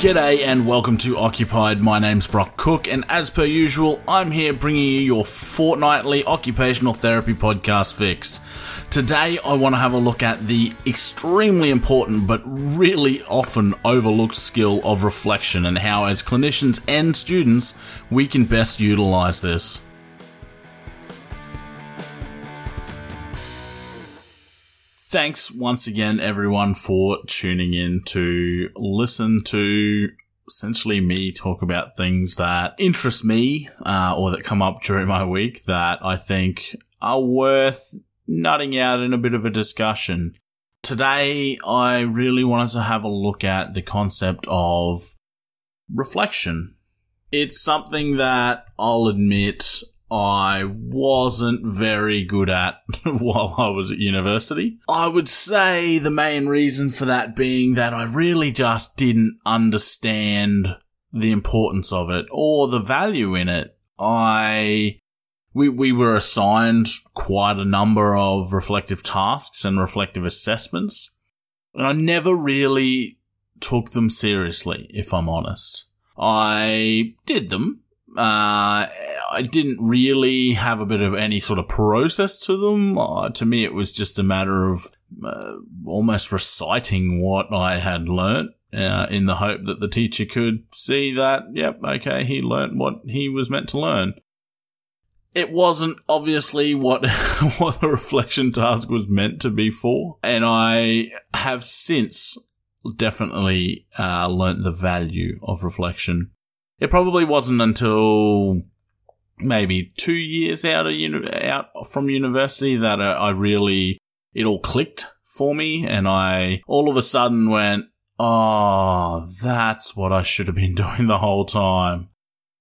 G'day and welcome to Occupied. My name's Brock Cook, and as per usual, I'm here bringing you your fortnightly occupational therapy podcast fix. Today, I want to have a look at the extremely important but really often overlooked skill of reflection and how, as clinicians and students, we can best utilize this. Thanks once again, everyone, for tuning in to listen to essentially me talk about things that interest me uh, or that come up during my week that I think are worth nutting out in a bit of a discussion. Today, I really wanted to have a look at the concept of reflection. It's something that I'll admit I wasn't very good at while I was at university. I would say the main reason for that being that I really just didn't understand the importance of it or the value in it. I we we were assigned quite a number of reflective tasks and reflective assessments, and I never really took them seriously, if I'm honest. I did them, uh, I didn't really have a bit of any sort of process to them. Uh, to me, it was just a matter of uh, almost reciting what I had learnt. Uh, in the hope that the teacher could see that, yep, okay, he learnt what he was meant to learn. It wasn't obviously what what the reflection task was meant to be for, and I have since definitely uh, learnt the value of reflection. It probably wasn't until maybe two years out of uni- out from university that uh, I really it all clicked for me, and I all of a sudden went, "Oh, that's what I should have been doing the whole time."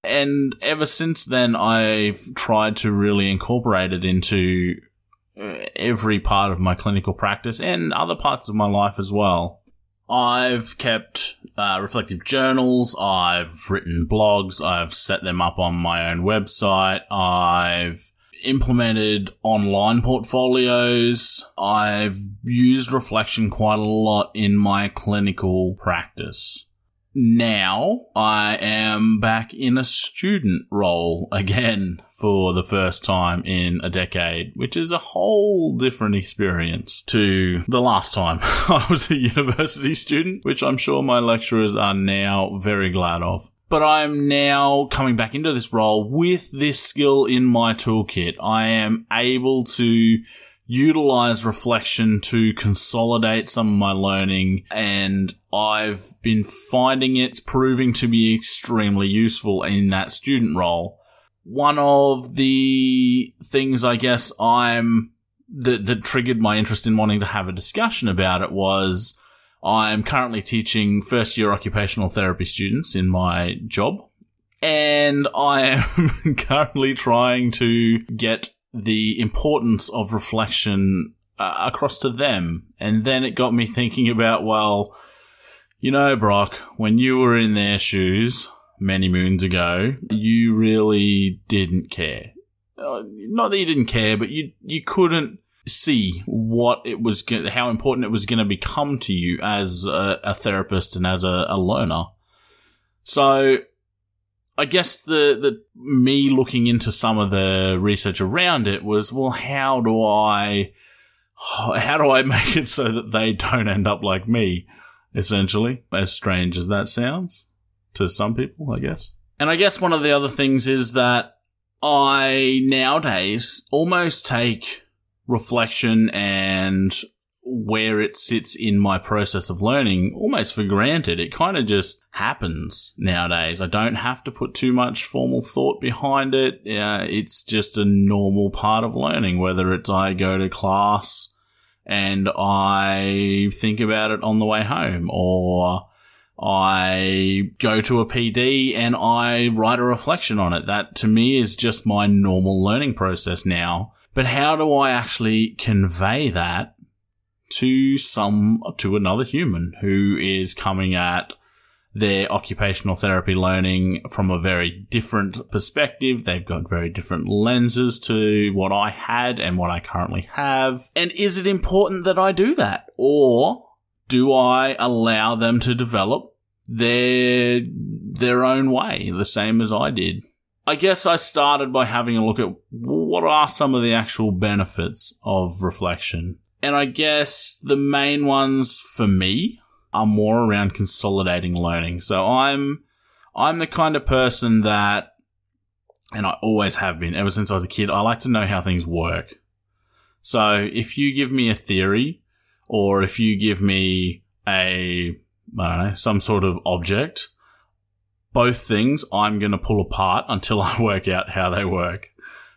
And ever since then, I've tried to really incorporate it into uh, every part of my clinical practice and other parts of my life as well. I've kept uh, reflective journals. I've written blogs. I've set them up on my own website. I've implemented online portfolios. I've used reflection quite a lot in my clinical practice now I am back in a student role again for the first time in a decade, which is a whole different experience to the last time I was a university student, which I'm sure my lecturers are now very glad of. But I'm now coming back into this role with this skill in my toolkit. I am able to utilize reflection to consolidate some of my learning and I've been finding it's proving to be extremely useful in that student role. One of the things I guess I'm that, that triggered my interest in wanting to have a discussion about it was I'm currently teaching first year occupational therapy students in my job. And I am currently trying to get the importance of reflection uh, across to them. And then it got me thinking about, well, you know, Brock, when you were in their shoes many moons ago, you really didn't care. Uh, not that you didn't care, but you, you couldn't see what it was, how important it was going to become to you as a, a therapist and as a, a learner. So I guess the the me looking into some of the research around it was, well, how do I how do I make it so that they don't end up like me? Essentially, as strange as that sounds to some people, I guess. And I guess one of the other things is that I nowadays almost take reflection and where it sits in my process of learning almost for granted. It kind of just happens nowadays. I don't have to put too much formal thought behind it. Uh, it's just a normal part of learning, whether it's I go to class and I think about it on the way home or I go to a PD and I write a reflection on it. That to me is just my normal learning process now. But how do I actually convey that to some to another human who is coming at their occupational therapy learning from a very different perspective. They've got very different lenses to what I had and what I currently have. And is it important that I do that? Or do I allow them to develop their their own way, the same as I did. I guess I started by having a look at what are some of the actual benefits of reflection. And I guess the main ones for me are more around consolidating learning. So I'm I'm the kind of person that and I always have been ever since I was a kid, I like to know how things work. So if you give me a theory or if you give me a I don't know, some sort of object, both things I'm going to pull apart until I work out how they work.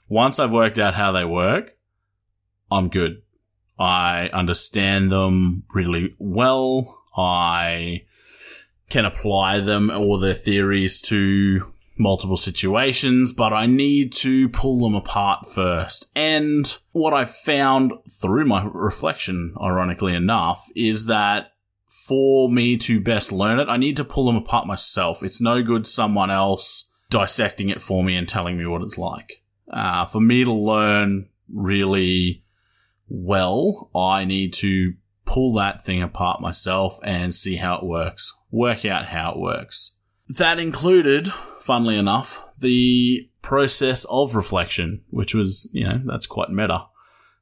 Once I've worked out how they work, I'm good. I understand them really well. I can apply them or their theories to multiple situations, but I need to pull them apart first. And what I found through my reflection, ironically enough, is that for me to best learn it, I need to pull them apart myself. It's no good someone else dissecting it for me and telling me what it's like. Uh, for me to learn really well, I need to pull that thing apart myself and see how it works, work out how it works. That included, funnily enough, the process of reflection, which was, you know, that's quite meta.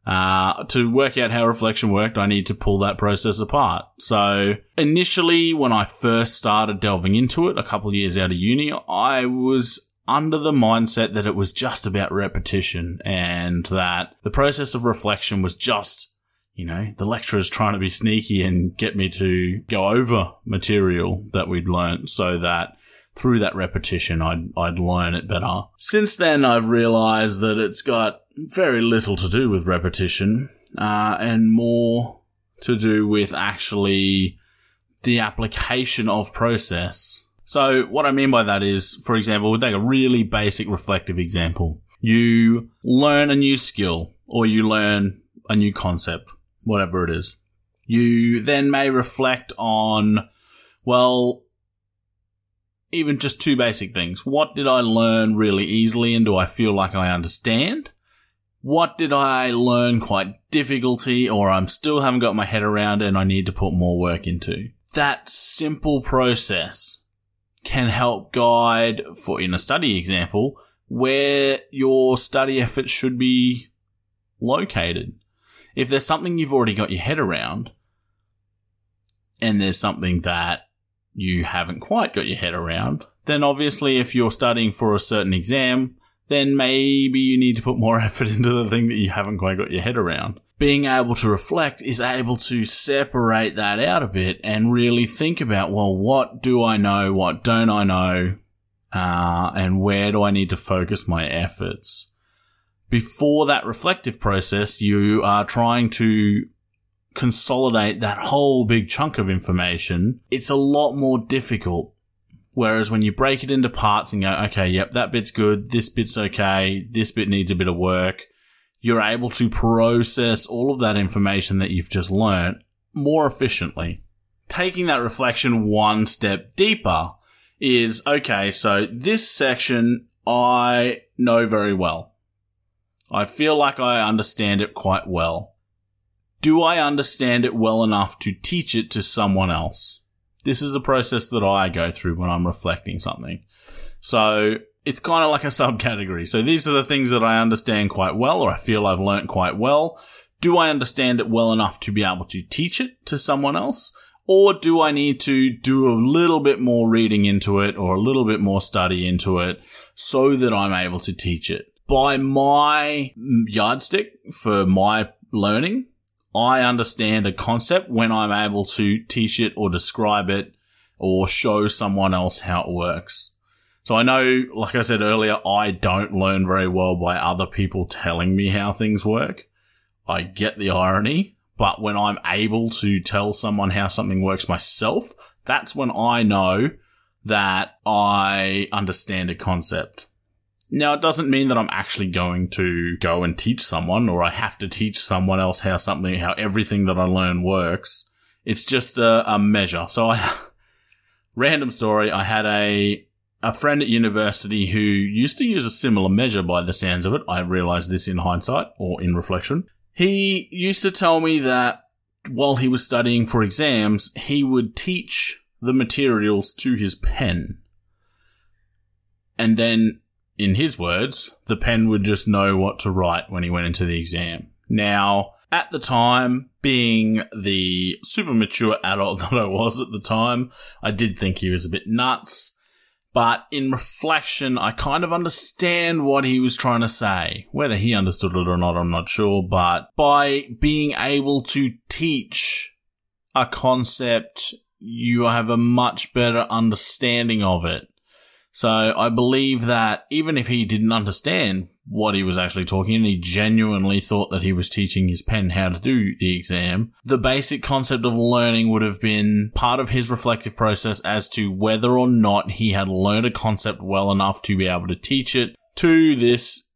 Uh, to work out how reflection worked, I need to pull that process apart. So initially, when I first started delving into it a couple of years out of uni, I was under the mindset that it was just about repetition and that the process of reflection was just, you know, the lecturers trying to be sneaky and get me to go over material that we'd learnt so that through that repetition, I'd, I'd learn it better. Since then, I've realized that it's got very little to do with repetition, uh, and more to do with actually the application of process. So what I mean by that is, for example, we'll take a really basic reflective example. You learn a new skill or you learn a new concept, whatever it is. You then may reflect on, well, even just two basic things. What did I learn really easily and do I feel like I understand? What did I learn quite difficulty or I'm still haven't got my head around and I need to put more work into? That simple process can help guide for in a study example where your study effort should be located. If there's something you've already got your head around and there's something that you haven't quite got your head around, then obviously if you're studying for a certain exam, then maybe you need to put more effort into the thing that you haven't quite got your head around. Being able to reflect is able to separate that out a bit and really think about, well, what do I know? What don't I know? Uh, and where do I need to focus my efforts? Before that reflective process, you are trying to consolidate that whole big chunk of information, it's a lot more difficult. Whereas when you break it into parts and go, okay, yep, that bit's good, this bit's okay, this bit needs a bit of work, you're able to process all of that information that you've just learnt more efficiently. Taking that reflection one step deeper is, okay, so this section I know very well. I feel like I understand it quite well do I understand it well enough to teach it to someone else? This is a process that I go through when I'm reflecting something. So it's kind of like a subcategory. So these are the things that I understand quite well or I feel I've learnt quite well. Do I understand it well enough to be able to teach it to someone else? Or do I need to do a little bit more reading into it or a little bit more study into it so that I'm able to teach it? By my yardstick for my learning, I understand a concept when I'm able to teach it or describe it or show someone else how it works. So I know, like I said earlier, I don't learn very well by other people telling me how things work. I get the irony, but when I'm able to tell someone how something works myself, that's when I know that I understand a concept. Now, it doesn't mean that I'm actually going to go and teach someone or I have to teach someone else how something, how everything that I learn works. It's just a, a measure. So I, random story, I had a, a friend at university who used to use a similar measure by the sounds of it. I realized this in hindsight or in reflection. He used to tell me that while he was studying for exams, he would teach the materials to his pen. And then, in his words, the pen would just know what to write when he went into the exam. Now, at the time, being the super mature adult that I was at the time, I did think he was a bit nuts. But in reflection, I kind of understand what he was trying to say. Whether he understood it or not, I'm not sure. But by being able to teach a concept, you have a much better understanding of it. So I believe that even if he didn't understand what he was actually talking and he genuinely thought that he was teaching his pen how to do the exam, the basic concept of learning would have been part of his reflective process as to whether or not he had learned a concept well enough to be able to teach it to this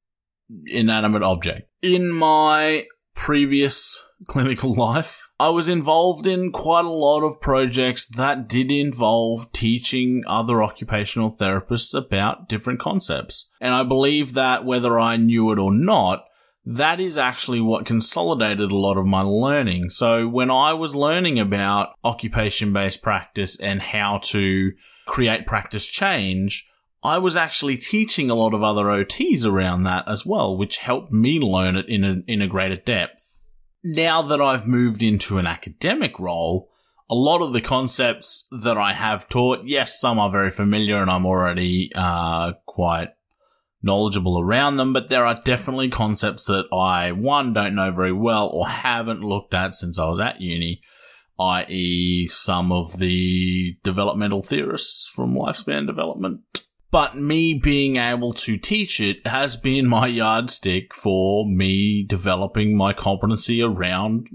inanimate object. In my previous clinical life, I was involved in quite a lot of projects that did involve teaching other occupational therapists about different concepts. And I believe that whether I knew it or not, that is actually what consolidated a lot of my learning. So when I was learning about occupation based practice and how to create practice change, I was actually teaching a lot of other OTs around that as well, which helped me learn it in a, in a greater depth now that I've moved into an academic role, a lot of the concepts that I have taught, yes, some are very familiar and I'm already uh, quite knowledgeable around them, but there are definitely concepts that I, one, don't know very well or haven't looked at since I was at uni, i.e., some of the developmental theorists from lifespan development but me being able to teach it has been my yardstick for me developing my competency around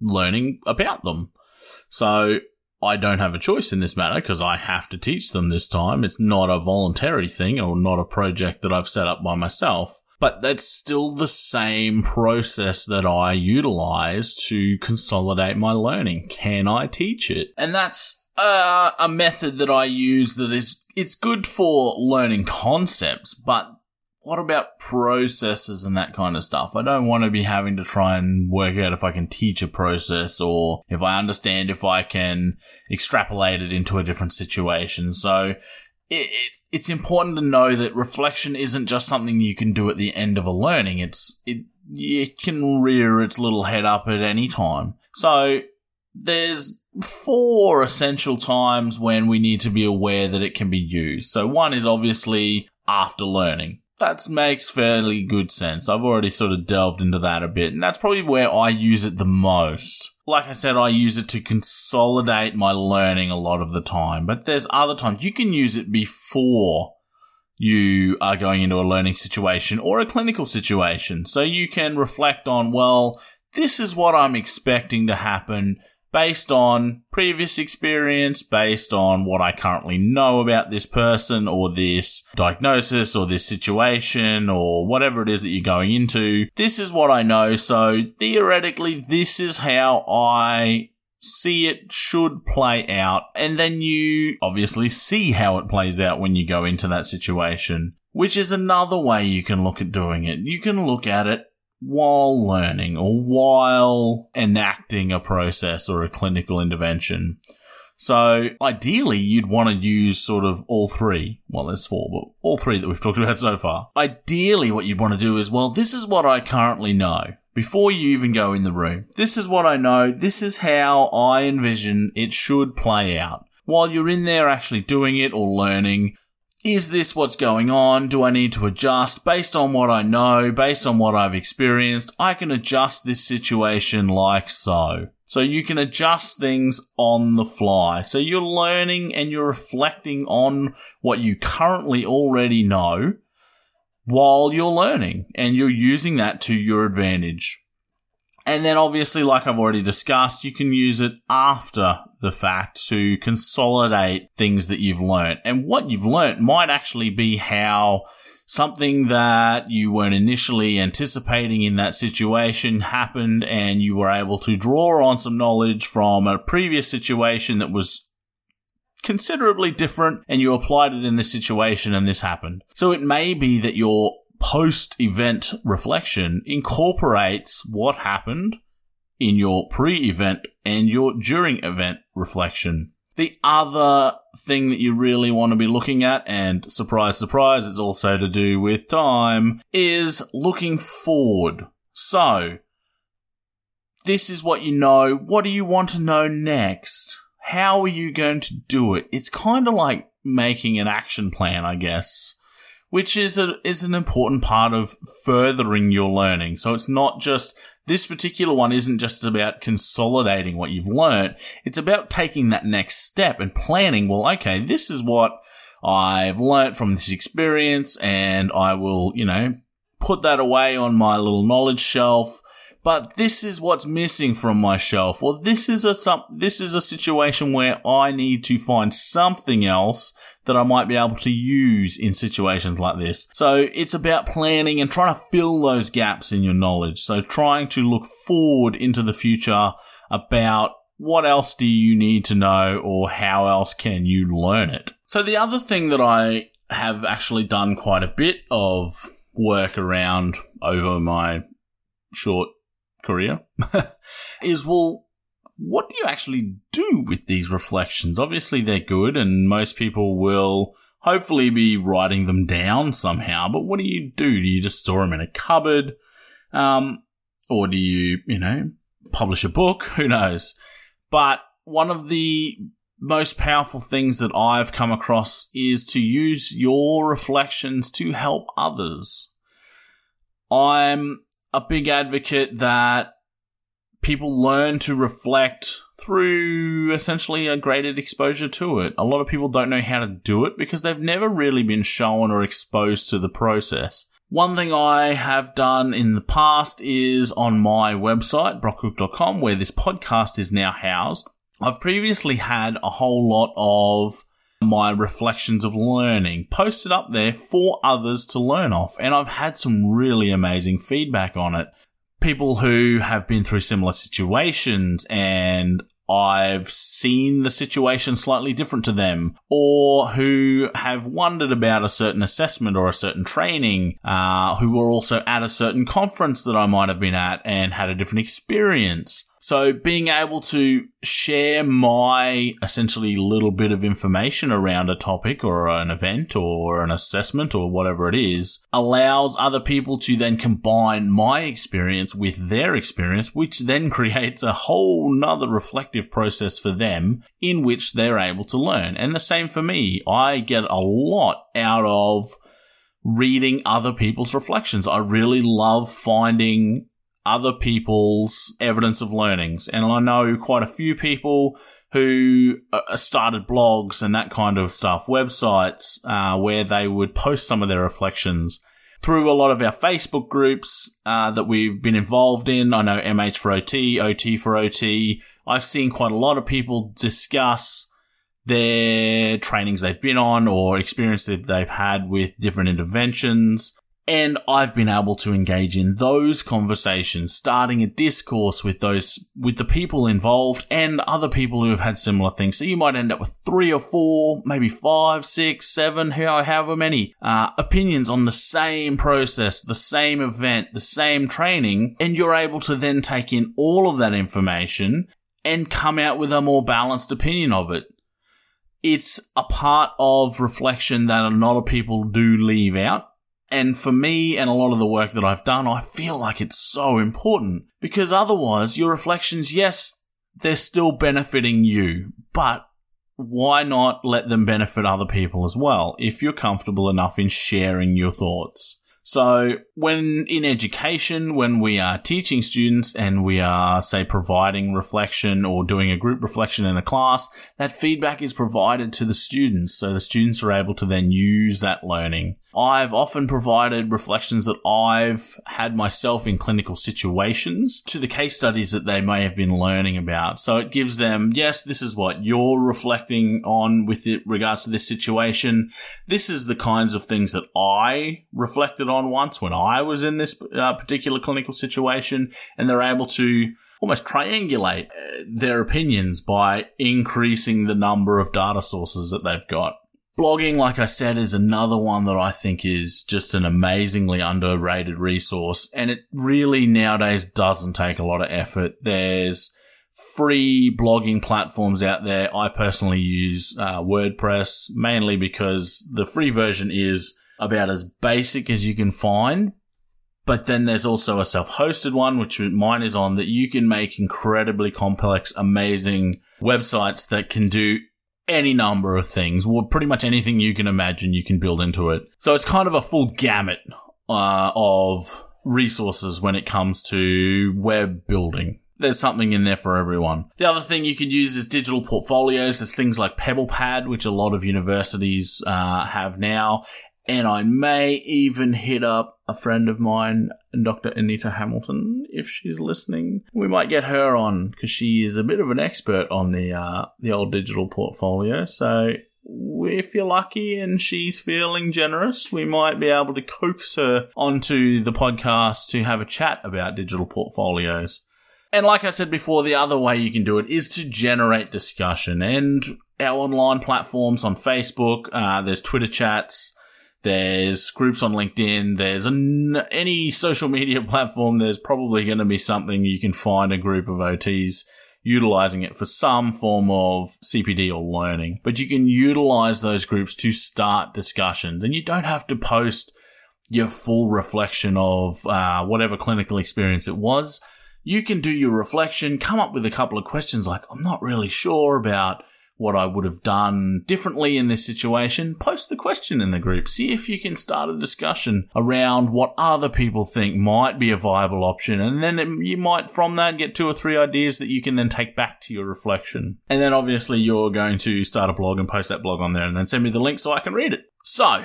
learning about them. So I don't have a choice in this matter because I have to teach them this time. It's not a voluntary thing or not a project that I've set up by myself. But that's still the same process that I utilize to consolidate my learning. Can I teach it? And that's uh, a method that I use that is it's good for learning concepts, but what about processes and that kind of stuff? I don't want to be having to try and work out if I can teach a process or if I understand if I can extrapolate it into a different situation. So it, it, it's important to know that reflection isn't just something you can do at the end of a learning. It's it it can rear its little head up at any time. So there's four essential times when we need to be aware that it can be used. So one is obviously after learning. That makes fairly good sense. I've already sort of delved into that a bit, and that's probably where I use it the most. Like I said, I use it to consolidate my learning a lot of the time, but there's other times you can use it before you are going into a learning situation or a clinical situation. So you can reflect on, well, this is what I'm expecting to happen based on previous experience, based on what I currently know about this person or this diagnosis or this situation or whatever it is that you're going into. This is what I know. So theoretically, this is how I see it should play out. And then you obviously see how it plays out when you go into that situation, which is another way you can look at doing it. You can look at it while learning or while enacting a process or a clinical intervention. So ideally, you'd want to use sort of all three. Well, there's four, but all three that we've talked about so far. Ideally, what you'd want to do is, well, this is what I currently know. Before you even go in the room, this is what I know. This is how I envision it should play out. While you're in there actually doing it or learning, is this what's going on? Do I need to adjust? Based on what I know, based on what I've experienced, I can adjust this situation like so. So you can adjust things on the fly. So you're learning and you're reflecting on what you currently already know while you're learning and you're using that to your advantage. And then obviously, like I've already discussed, you can use it after the fact to consolidate things that you've learned. And what you've learned might actually be how something that you weren't initially anticipating in that situation happened and you were able to draw on some knowledge from a previous situation that was considerably different and you applied it in this situation and this happened. So it may be that your post event reflection incorporates what happened in your pre event and your during event reflection. The other thing that you really want to be looking at, and surprise, surprise, it's also to do with time, is looking forward. So, this is what you know. What do you want to know next? How are you going to do it? It's kind of like making an action plan, I guess, which is a, is an important part of furthering your learning. So it's not just this particular one isn't just about consolidating what you've learned. It's about taking that next step and planning. Well, okay, this is what I've learned from this experience and I will, you know, put that away on my little knowledge shelf but this is what's missing from my shelf, or this is a this is a situation where I need to find something else that I might be able to use in situations like this. So it's about planning and trying to fill those gaps in your knowledge. So trying to look forward into the future about what else do you need to know or how else can you learn it. So the other thing that I have actually done quite a bit of work around over my short career is well, what do you actually do with these reflections? Obviously, they're good, and most people will hopefully be writing them down somehow. But what do you do? Do you just store them in a cupboard? Um, or do you, you know, publish a book? Who knows? But one of the most powerful things that I've come across is to use your reflections to help others. I'm a big advocate that people learn to reflect through essentially a graded exposure to it. A lot of people don't know how to do it because they've never really been shown or exposed to the process. One thing I have done in the past is on my website, brockcook.com, where this podcast is now housed. I've previously had a whole lot of my reflections of learning posted up there for others to learn off. And I've had some really amazing feedback on it. People who have been through similar situations and I've seen the situation slightly different to them, or who have wondered about a certain assessment or a certain training, uh, who were also at a certain conference that I might have been at and had a different experience. So being able to share my essentially little bit of information around a topic or an event or an assessment or whatever it is allows other people to then combine my experience with their experience, which then creates a whole nother reflective process for them in which they're able to learn. And the same for me. I get a lot out of reading other people's reflections. I really love finding other people's evidence of learnings. And I know quite a few people who uh, started blogs and that kind of stuff, websites, uh, where they would post some of their reflections through a lot of our Facebook groups uh, that we've been involved in. I know MH for OT, OT for OT. I've seen quite a lot of people discuss their trainings they've been on or experiences they've had with different interventions. And I've been able to engage in those conversations, starting a discourse with those, with the people involved and other people who have had similar things. So you might end up with three or four, maybe five, six, seven, however many, uh, opinions on the same process, the same event, the same training. And you're able to then take in all of that information and come out with a more balanced opinion of it. It's a part of reflection that a lot of people do leave out and for me and a lot of the work that I've done, I feel like it's so important because otherwise your reflections, yes, they're still benefiting you, but why not let them benefit other people as well if you're comfortable enough in sharing your thoughts? So when in education, when we are teaching students and we are, say, providing reflection or doing a group reflection in a class, that feedback is provided to the students. So the students are able to then use that learning. I've often provided reflections that I've had myself in clinical situations to the case studies that they may have been learning about. So it gives them, yes, this is what you're reflecting on with it regards to this situation. This is the kinds of things that I reflected on once when I was in this uh, particular clinical situation and they're able to almost triangulate uh, their opinions by increasing the number of data sources that they've got. Blogging, like I said, is another one that I think is just an amazingly underrated resource. And it really nowadays doesn't take a lot of effort. There's free blogging platforms out there. I personally use uh, WordPress mainly because the free version is about as basic as you can find. But then there's also a self-hosted one, which mine is on that you can make incredibly complex, amazing websites that can do any number of things. Well, pretty much anything you can imagine you can build into it. So it's kind of a full gamut uh, of resources when it comes to web building. There's something in there for everyone. The other thing you can use is digital portfolios. There's things like PebblePad, which a lot of universities uh, have now. And I may even hit up a friend of mine, Dr. Anita Hamilton, if she's listening. We might get her on because she is a bit of an expert on the uh, the old digital portfolio. So if you're lucky and she's feeling generous, we might be able to coax her onto the podcast to have a chat about digital portfolios. And like I said before, the other way you can do it is to generate discussion. And our online platforms on Facebook, uh, there's Twitter chats, there's groups on LinkedIn, there's an, any social media platform, there's probably going to be something you can find a group of OTs utilizing it for some form of CPD or learning. But you can utilize those groups to start discussions and you don't have to post your full reflection of uh, whatever clinical experience it was. You can do your reflection, come up with a couple of questions like, I'm not really sure about what I would have done differently in this situation, post the question in the group. See if you can start a discussion around what other people think might be a viable option. And then it, you might, from that, get two or three ideas that you can then take back to your reflection. And then obviously you're going to start a blog and post that blog on there and then send me the link so I can read it. So,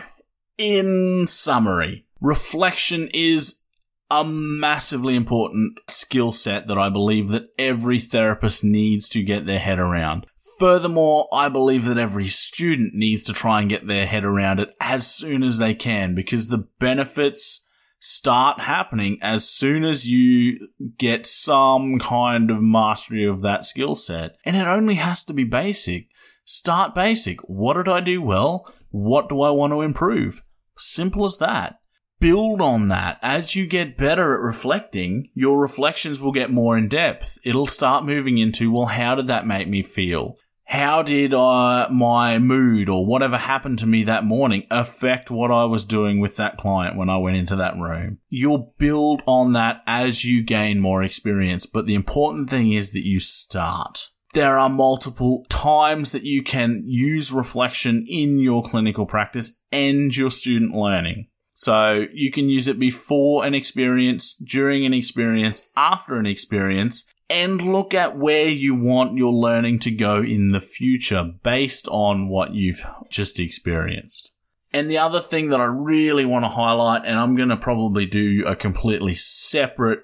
in summary, reflection is a massively important skill set that I believe that every therapist needs to get their head around. Furthermore, I believe that every student needs to try and get their head around it as soon as they can because the benefits start happening as soon as you get some kind of mastery of that skill set. And it only has to be basic. Start basic. What did I do well? What do I want to improve? Simple as that. Build on that. As you get better at reflecting, your reflections will get more in depth. It'll start moving into, well, how did that make me feel? How did uh, my mood or whatever happened to me that morning affect what I was doing with that client when I went into that room? You'll build on that as you gain more experience, but the important thing is that you start. There are multiple times that you can use reflection in your clinical practice and your student learning. So you can use it before an experience, during an experience, after an experience, and look at where you want your learning to go in the future based on what you've just experienced. And the other thing that I really want to highlight, and I'm going to probably do a completely separate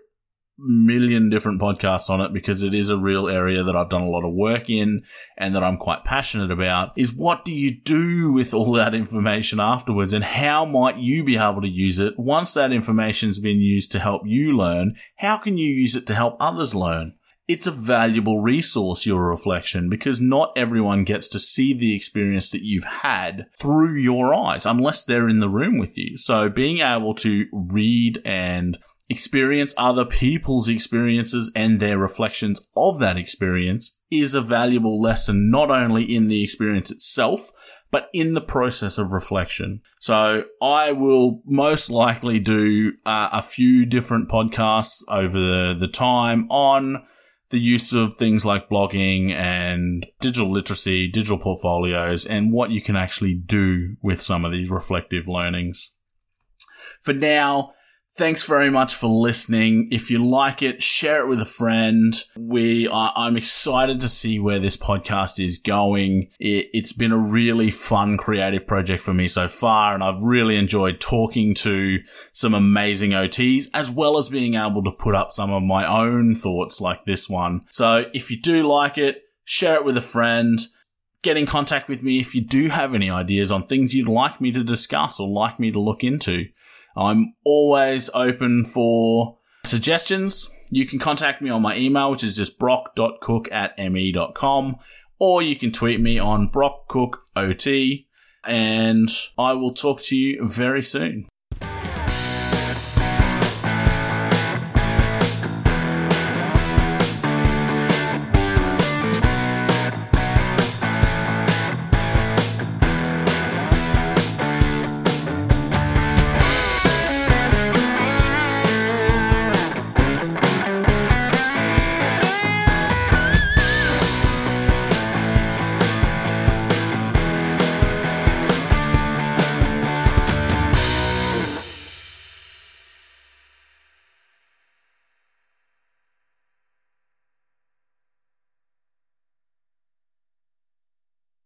million different podcasts on it because it is a real area that I've done a lot of work in and that I'm quite passionate about is what do you do with all that information afterwards and how might you be able to use it once that information's been used to help you learn? How can you use it to help others learn? It's a valuable resource, your reflection, because not everyone gets to see the experience that you've had through your eyes unless they're in the room with you. So being able to read and experience other people's experiences and their reflections of that experience is a valuable lesson, not only in the experience itself, but in the process of reflection. So I will most likely do uh, a few different podcasts over the, the time on the use of things like blogging and digital literacy, digital portfolios, and what you can actually do with some of these reflective learnings. For now, Thanks very much for listening. If you like it, share it with a friend. We are, I'm excited to see where this podcast is going. It, it's been a really fun creative project for me so far, and I've really enjoyed talking to some amazing OTs as well as being able to put up some of my own thoughts like this one. So if you do like it, share it with a friend get in contact with me if you do have any ideas on things you'd like me to discuss or like me to look into. I'm always open for suggestions. You can contact me on my email, which is just brock.cook at me.com, or you can tweet me on brockcookot, and I will talk to you very soon.